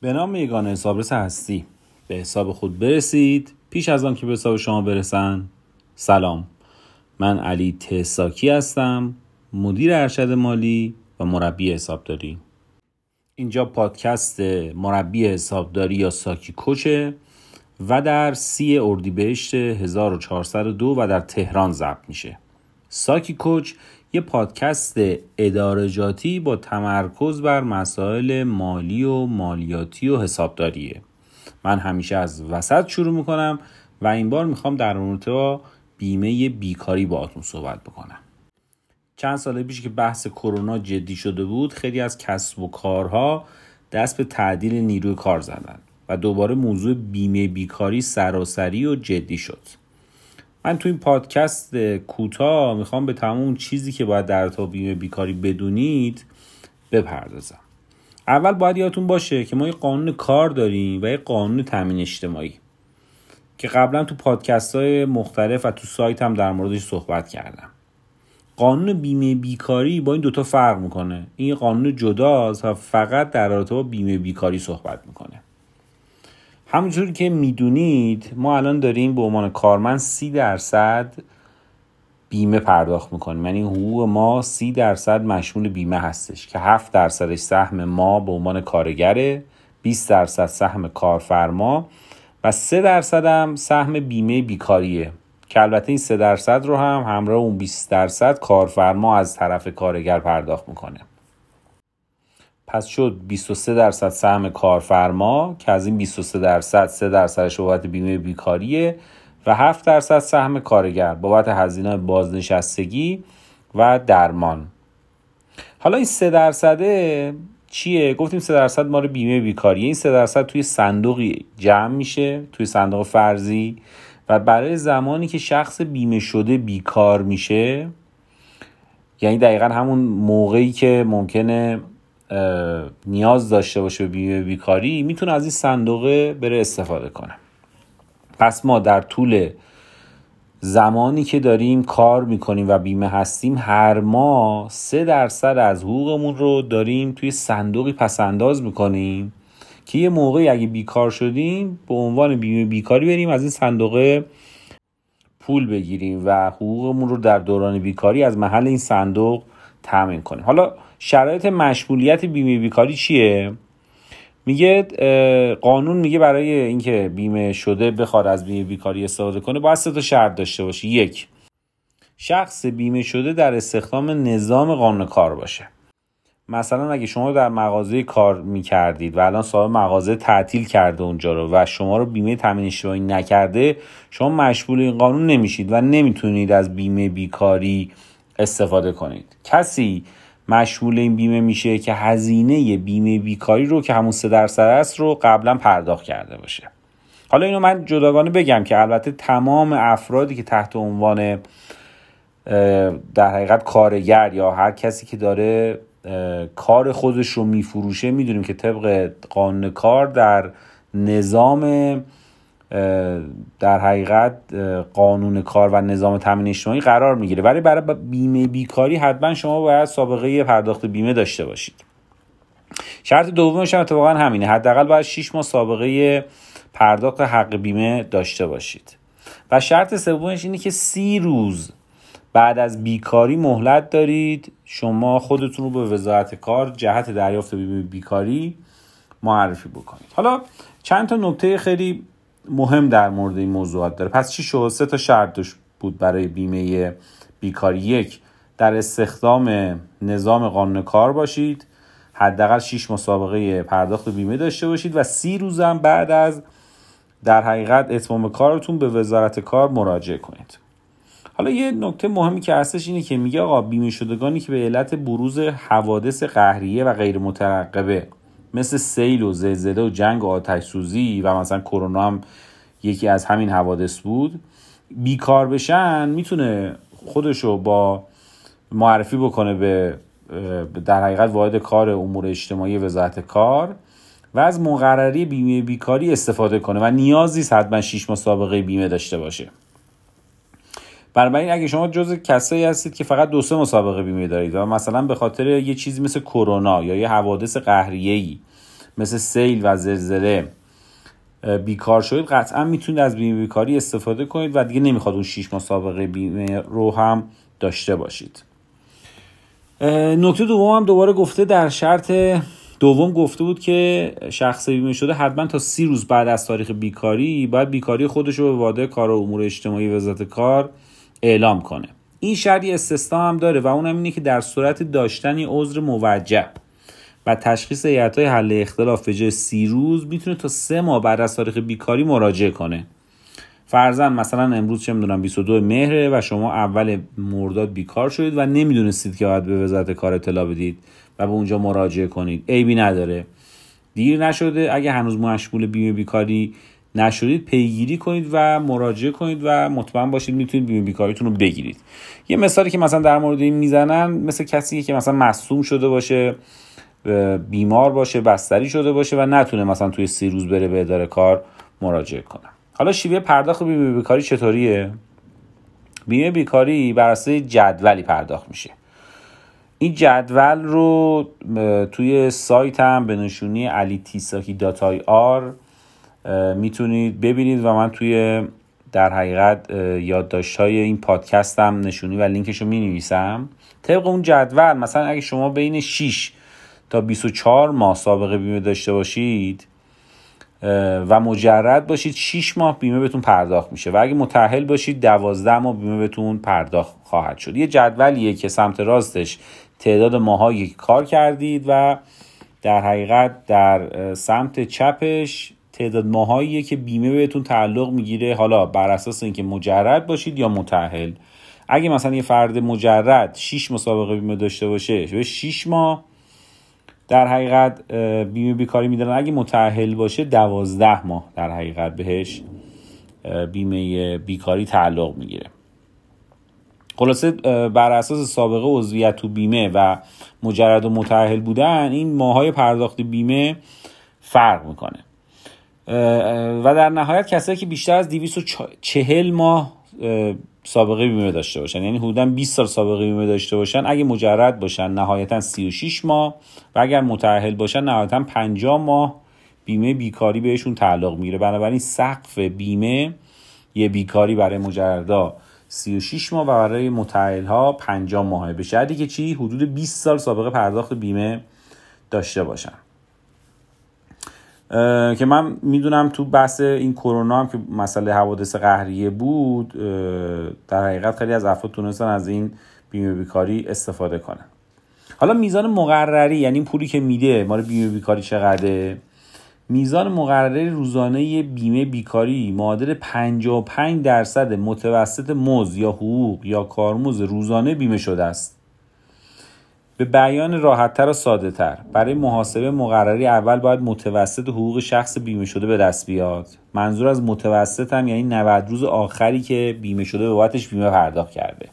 به نام یگان حسابرس هستی. به حساب خود برسید. پیش از آن که به حساب شما برسن سلام. من علی تساکی هستم مدیر ارشد مالی و مربی حسابداری. اینجا پادکست مربی حسابداری یا ساکی کوچه و در سی اردیبهشت 1402 و در تهران ضبط میشه. ساکی کوچ یه پادکست ادارجاتی با تمرکز بر مسائل مالی و مالیاتی و حسابداریه. من همیشه از وسط شروع می‌کنم و این بار می‌خوام در رابطه با بیمه بیکاری باهاتون صحبت بکنم. چند سال پیش که بحث کرونا جدی شده بود خیلی از کسب و کارها دست به تعدیل نیروی کار زدن و دوباره موضوع بیمه بیکاری سراسری و جدی شد. من تو این پادکست کوتاه می‌خوام به تمام چیزی که باید در تا بیمه بیکاری بدونید بپردازم. اول باید یادتون باشه که ما یه قانون کار داریم و یه قانون تامین اجتماعی که قبلا تو پادکست های مختلف و تو سایت هم در موردش صحبت کردم. قانون بیمه بیکاری با این دوتا فرق می‌کنه. این قانون جداست و فقط در رابطه با بیمه بیکاری صحبت می‌کنه. همونجور که می‌دونید ما الان داریم به عنوان کارمند سی درصد بیمه پرداخت می‌کنیم. یعنی حقوق ما سی درصد مشمول بیمه هستش که 7 درصدش سهم ما به عنوان کارگره 20 درصد سهم کارفرما و 3 درصد هم سهم بیمه بیکاریه. که البته این 3 درصد رو هم همراه اون 20 درصد کارفرما از طرف کارگر پرداخت می‌کنه. پس شد 23 درصد سهم کارفرما که از این 23 درصد 3 درصدش بابت بیمه بیکاریه و 7 درصد سهم کارگر بابت هزینه بازنشستگی و درمان. حالا این 3 درصده چیه؟ گفتیم 3 درصد ما رو بیمه بیکاریه. این 3 درصد توی صندوقی جمع میشه توی صندوق فرضی و برای زمانی که شخص بیمه شده بیکار میشه یعنی دقیقا همون موقعی که ممکنه نیاز داشته باشه به بیمه بیکاری می‌تونه از این صندوقه بره استفاده کنه. پس ما در طول زمانی که داریم کار می‌کنیم و بیمه هستیم هر ماه سه درصد از حقوقمون رو داریم توی صندوقی پسنداز می‌کنیم که یه موقعی اگه بیکار شدیم به عنوان بیمه بیکاری بریم از این صندوقه پول بگیریم و حقوقمون رو در دوران بیکاری از محل این صندوق تامین کنیم. حالا شرایط مشمولیت بیمه بیکاری چیه؟ میگه قانون میگه برای اینکه بیمه شده بخواد از بیمه بیکاری استفاده کنه باید سه تا شرط داشته باشه. یک شخص بیمه شده در استخدام نظام قانون کار باشه. مثلا اگه شما در مغازه کار می‌کردید و الان صاحب مغازه تعطیل کرده اونجا رو و شما رو بیمه تامین اجتماعی نکرده شما مشمول این قانون نمیشید و نمی‌تونید از بیمه بیکاری استفاده کنید. کسی مشمول این بیمه میشه که هزینه بیمه بیکاری رو که همون سه درصد است رو قبلا پرداخت کرده باشه. حالا اینو من جداگانه بگم که البته تمام افرادی که تحت عنوان در حقیقت کارگر یا هر کسی که داره کار خودش رو میفروشه می‌دونیم که طبق قانون کار در نظام در حقیقت قانون کار و نظام تامین اجتماعی قرار می‌گیره. ولی برای بیمه بیکاری حتما شما باید سابقه پرداخت بیمه داشته باشید. شرط دومش هم اتفاقا همینه. حداقل باید 6 ماه سابقه پرداخت حق بیمه داشته باشید. و شرط سومش اینه که سی روز بعد از بیکاری مهلت دارید. شما خودتون رو به وزارت کار جهت دریافت بیمه بیکاری معرفی بکنید. حالا چند تا نکته خیلی مهم در مورد این موضوعات داره. پس چی شد؟ سه تا شرط بود برای بیمه بیکاری یک در استخدام نظام قانون کار باشید. حداقل 6 مسابقه پرداخت بیمه داشته باشید و سی روزم بعد از در حقیقت اتمام کارتون به وزارت کار مراجعه کنید. حالا یه نکته مهمی که هستش اینه که میگه آقا بیمه شدگانی که به علت بروز حوادث قهریه و غیر مترقبه مثل سیل و زلزله و جنگ و آتش سوزی و مثلا کرونا هم یکی از همین حوادث بود. بیکار بشن می‌تونه خودشو با معرفی بکنه به در حقیقت واحد کار امور اجتماعی وزارت کار و از مقرری بیمه بیکاری استفاده کنه و نیازی نیست حتما 6 مسابقه بیمه داشته باشه. بنابراین اگه شما جز کسایی هستید که فقط دو سه مسابقه بیمه دارید و مثلا به خاطر یه چیزی مثل کرونا یا یه حوادث قهریه‌ای مثل سیل و زلزله بیکار شدید قطعا می‌تونید از بیمه بیکاری استفاده کنید و دیگه نمی‌خواد اون 6 ماه سابقه بیمه رو هم داشته باشید. نکته دوم هم دوباره گفته در شرط دوم گفته بود که شخص بیمه شده حتما تا سی روز بعد از تاریخ بیکاری باید بیکاری خودش رو به واده کار و امور اجتماعی وزارت کار اعلام کنه. این شرطی استثنا هم داره و اونم اینه که در صورت داشتن عذر موجه و تشخیص های حل اختلاف به جای سی روز می‌تونه تا سه ماه بعد از تاریخ بیکاری مراجعه کنه. فرزن مثلا امروز چه می‌دونم 22 مهره و شما اول مرداد بیکار شدید و نمی‌دونستید که باید به وزارت کار اطلاع بدید و به اونجا مراجعه کنید. عیبی نداره. دیر نشده. اگه هنوز مشمول بیمه بیکاری نشدید پیگیری کنید و مراجعه کنید و مطمئن باشید می‌تونید بیمه بیکاریتون رو بگیرید. یه مثالی که مثلا در مورد این می‌زنن مثل کسی که مثلا مصوم شده باشه بیمار باشه بستری شده باشه و نتونه مثلا توی سی روز بره به اداره کار مراجعه کنه. حالا شیوه پرداخت بیمه بیکاری چطوریه؟ بیمه بیکاری بر اساس جدولی پرداخت میشه. این جدول رو توی سایت هم به نشونی علی تیساکی آر می‌تونید ببینید و من توی در حقیقت یادداشت های این پادکست هم نشونی و لینکش رو می نویسم طبق اون جدول مثلا اگه شما بین 6 تا 24 ماه سابقه بیمه داشته باشید و مجرد باشید 6 ماه بیمه بهتون پرداخت میشه و اگه متأهل باشید 12 ماه بیمه بهتون پرداخت خواهد شد. یه جدولیه که سمت راستش تعداد ماهایی کار کردید و در حقیقت در سمت چپش تعداد ماهایی که بیمه بهتون تعلق می‌گیره. حالا بر اساس اینکه مجرد باشید یا متأهل. اگه مثلا یه فرد مجرد 6 مسابقه بیمه داشته باشه به 6 ماه در حقیقت بیمه بیکاری میدن اگه متأهل باشه دوازده ماه در حقیقت بهش بیمه بیکاری تعلق می‌گیره. خلاصه بر اساس سابقه عضویت تو بیمه و مجرد و متأهل بودن این ماهای پرداخت بیمه فرق می‌کنه. و در نهایت کسایی که بیشتر از 240 ماه سابقه بیمه داشته باشن یعنی حدودا 20 سال سابقه بیمه داشته باشن اگه مجرد باشن نهایتا 36 ماه و اگر متأهل باشن نهایتا 50 ماه بیمه بیکاری بهشون تعلق می‌گیره. بنابراین سقف بیمه یه بیکاری برای مجردا 36 ماه و برای متأهل ها 50 ماهه. به شرطی که چی؟ حدود 20 سال سابقه پرداخت بیمه داشته باشن. که من می‌دونم تو بحث این کرونا هم که مسئله حوادث قهریه بود در حقیقت خیلی از افراد تونستن از این بیمه بیکاری استفاده کنن. حالا میزان مقرری یعنی پولی که میده مال بیمه بیکاری چقدره؟ میزان مقرری روزانه بیمه بیکاری معادل 55 درصد متوسط مز یا حقوق یا کارمز روزانه بیمه شده است. به بیان راحتتر و ساده تر برای محاسبه مقرری اول باید متوسط حقوق شخص بیمه شده به دست بیاد. منظور از متوسط هم یعنی 90 روز آخری که بیمه شده به بابتش بیمه پرداخت کرده.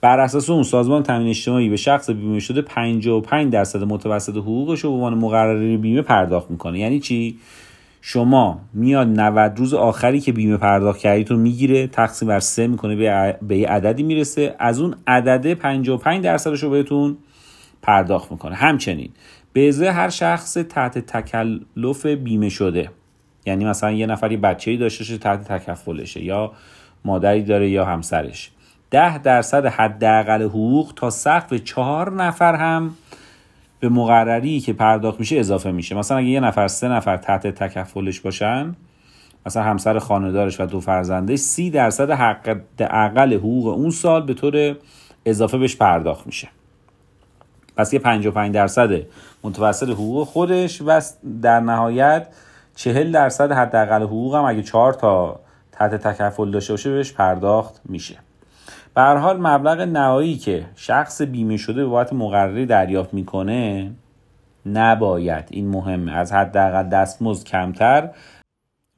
بر اساس اون سازمان تامین اجتماعی به شخص بیمه شده 55 درصد متوسط حقوقش رو به عنوان مقرری بیمه پرداخت می‌کنه. یعنی چی؟ شما میاد 90 روز آخری که بیمه پرداخت کردیتون می‌گیره تقسیم بر سه می‌کنه به یه عددی می‌رسه. از اون عدده 55 درصدش رو بهتون پرداخت می‌کنه. همچنین به ازای هر شخص تحت تکلف بیمه شده. یعنی مثلا یه نفری بچه‌ای داشته تحت تکفلشه یا مادری داره یا همسرش. ده درصد حداقل حقوق تا سقف چهار نفر هم به مقرری که پرداخت میشه اضافه میشه. مثلا اگه یه نفر سه نفر تحت تکفلش باشن مثلا همسر خاندارش و دو فرزندش سی درصد حق اقل حقوق اون سال به طور اضافه بهش پرداخت میشه. پس یه 55 درصد متوسط حقوق خودش و در نهایت 40 درصد حداقل حقوق هم اگه چهار تا تحت تکفل داشته باشه بهش پرداخت میشه. به هر حال مبلغ نهایی که شخص بیمه شده به بابت مقرری دریافت می‌کنه نباید. این مهمه. از حداقل دستمزد کمتر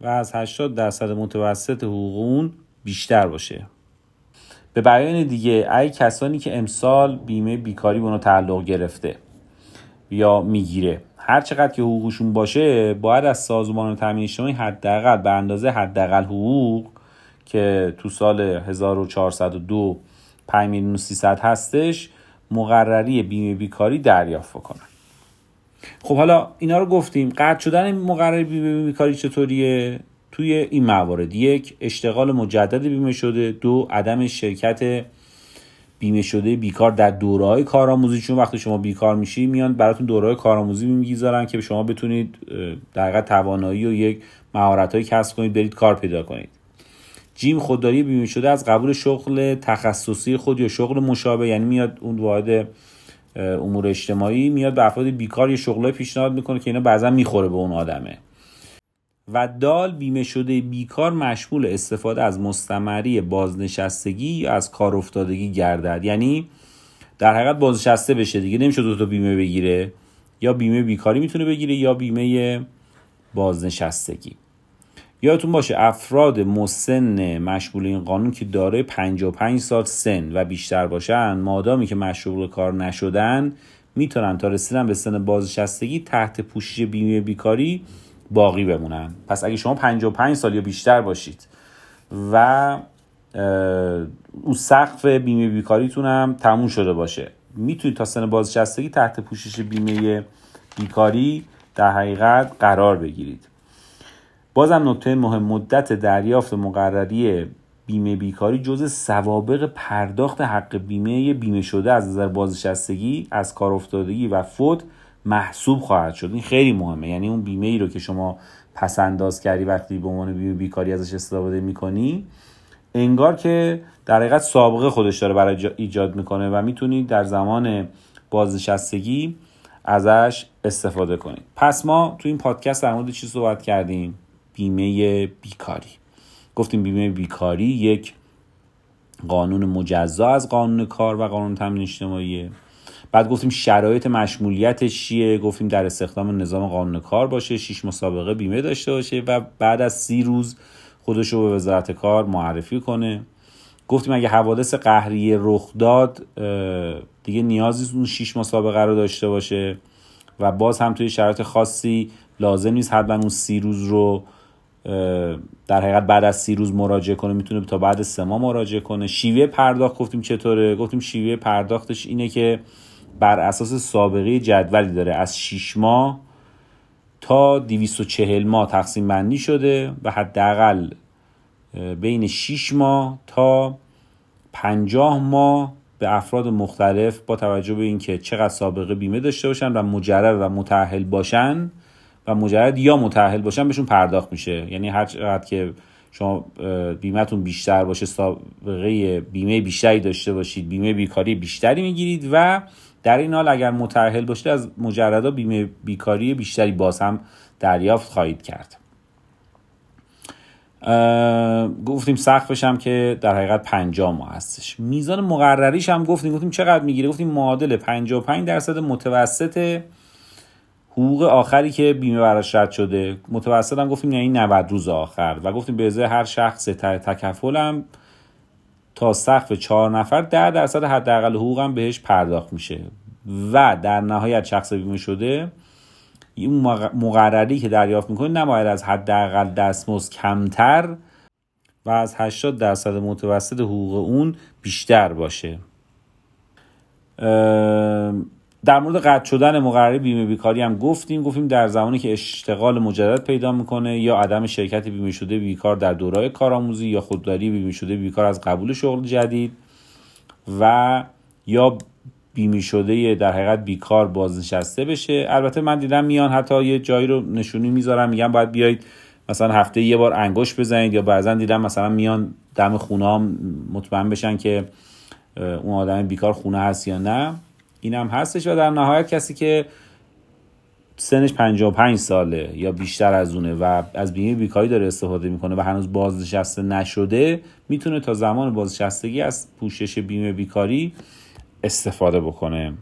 و از 80 درصد متوسط حقوق بیشتر باشه. به بیان دیگه ای کسانی که امسال بیمه بیکاری به تعلق گرفته یا می‌گیره هر چقدر که حقوقشون باشه باید از سازمان تامین اجتماعی حداقل به اندازه حداقل حقوق که تو سال 1402 5 300 هستش مقرری بیمه بیکاری دریافت کنن خب حالا اینا رو گفتیم قطع شدن مقرر بیمه بیکاری چطوریه؟ توی این موارد. یک اشتغال مجدد بیمه شده. دو عدم شرکت بیمه شده بیکار در دوره های کارآموزی. چون وقتی شما بیکار میشی میان براتون دوره های کارآموزی می‌گذارن که شما بتونید در توانایی و یک مهارت کسب کنید برید کار پیدا کنید. جیم خودداری بیمه شده از قبول شغل تخصصی خود یا شغل مشابه یعنی میاد اون واحد امور اجتماعی میاد به افراد بیکار یه شغلای پیشنهاد می‌کنه که اینا بعضا می‌خوره به اون آدمه. و دال بیمه شده بیکار مشمول استفاده از مستمری بازنشستگی یا از کار افتادگی گردد. یعنی در حقیقت بازنشسته بشه دیگه نمیشه دو تا بیمه بگیره. یا بیمه بیکاری می‌تونه بگیره یا بیمه بازنشستگی. یادتون باشه افراد مسن مشمول این قانون که دارای 55 سال سن و بیشتر باشن مادامی که مشغول کار نشدن می‌تونن تا رسیدن به سن بازنشستگی تحت پوشش بیمه بیکاری باقی بمونن. پس اگه شما 55 سال یا بیشتر باشید و اون سقف بیمه بیکاریتون هم تموم شده باشه می‌تونید تا سن بازنشستگی تحت پوشش بیمه بیکاری در حقیقت قرار بگیرید. بازم نکته مهم مدت دریافت مقرری بیمه بیکاری جز سوابق پرداخت حق بیمه بیمه شده از نظر بازنشستگی از کار افتادگی و فوت محسوب خواهد شد. این خیلی مهمه. یعنی اون بیمه ای رو که شما پس انداز کردی وقتی به عنوان بیمه بیکاری ازش استفاده می‌کنی انگار که در حقیقت سابقه خودش داره برای ایجاد می‌کنه و می‌تونید در زمان بازنشستگی ازش استفاده کنید پس ما تو این پادکست در مورد چی صحبت کردیم؟ بیمه بیکاری. گفتیم بیمه بیکاری یک قانون مجزا از قانون کار و قانون تامین اجتماعیه. بعد گفتیم شرایط مشمولیتش چیه؟ گفتیم در استخدام نظام قانون کار باشه شش مسابقه بیمه داشته باشه و بعد از سی روز خودش رو به وزارت کار معرفی کنه. گفتیم اگه حوادث قهری رخ داد دیگه نیازی اون شش مسابقه رو داشته باشه و باز هم توی شرایط خاصی لازم نیست حتما اون سی روز رو در حقیقت بعد از سی روز مراجعه کنه می‌تونه تا بعد سه ماه مراجعه کنه. شیوه پرداخت گفتیم چطوره؟ گفتیم شیوه پرداختش اینه که بر اساس سابقه جدولی داره. از 6 ماه تا 240 ماه تقسیم بندی شده و حداقل بین 6 ماه تا 50 ماه به افراد مختلف با توجه به اینکه چقدر سابقه بیمه داشته باشن و مجرد و متأهل باشن و مجرد یا متأهل باشن بهشون پرداخت میشه. یعنی هر چقدر که شما بیمهتون بیشتر باشه سابقه بیمه بیشتری داشته باشید بیمه بیکاری بیشتری می‌گیرید و در این حال اگر متأهل باشید از مجردا بیمه بیکاری بیشتری باز هم دریافت خواهید کرد. گفتیم سقفش هم که در حقیقت 50 ماه هستش. میزان مقرریش هم گفتیم گفتیم چقدر می‌گیره؟ گفتیم معادل 55 درصد متوسط حقوق آخری که بیمه براش رد شده متوسط هم گفتیم یعنی 90 روز آخر و گفتیم به ازای هر شخص تکفل هم تا سقف چهار نفر ده درصد حداقل حقوق هم بهش پرداخت میشه و در نهایت شخص بیمه شده این مقرری که دریافت می‌کنه نباید از حداقل دستمزد کمتر و از 80 درصد متوسط حقوق اون بیشتر باشه. در مورد قطع شدن مقرری بیمه بیکاری هم گفتیم. گفتیم در زمانی که اشتغال مجدد پیدا می‌کنه یا عدم شرکت بیمه شده بیکار در دورای کارآموزی یا خودداری بیمه شده بیکار از قبول شغل جدید و یا بیمه شده در حقیقت بیکار بازنشسته بشه. البته من دیدم میان حتی یه جایی رو نشونی می‌ذارم میگم باید بیاید مثلا هفته یه بار انگشت بزنید یا بعضا دیدم مثلا میان دم خونه مطمئن بشن که اون آدم بیکار خونه هست یا نه. این هم هستش و در نهایت کسی که سنش 55 ساله یا بیشتر از اونه و از بیمه بیکاری داره استفاده می‌کنه و هنوز بازنشسته نشده می‌تونه تا زمان بازنشستگی از پوشش بیمه بیکاری استفاده بکنه.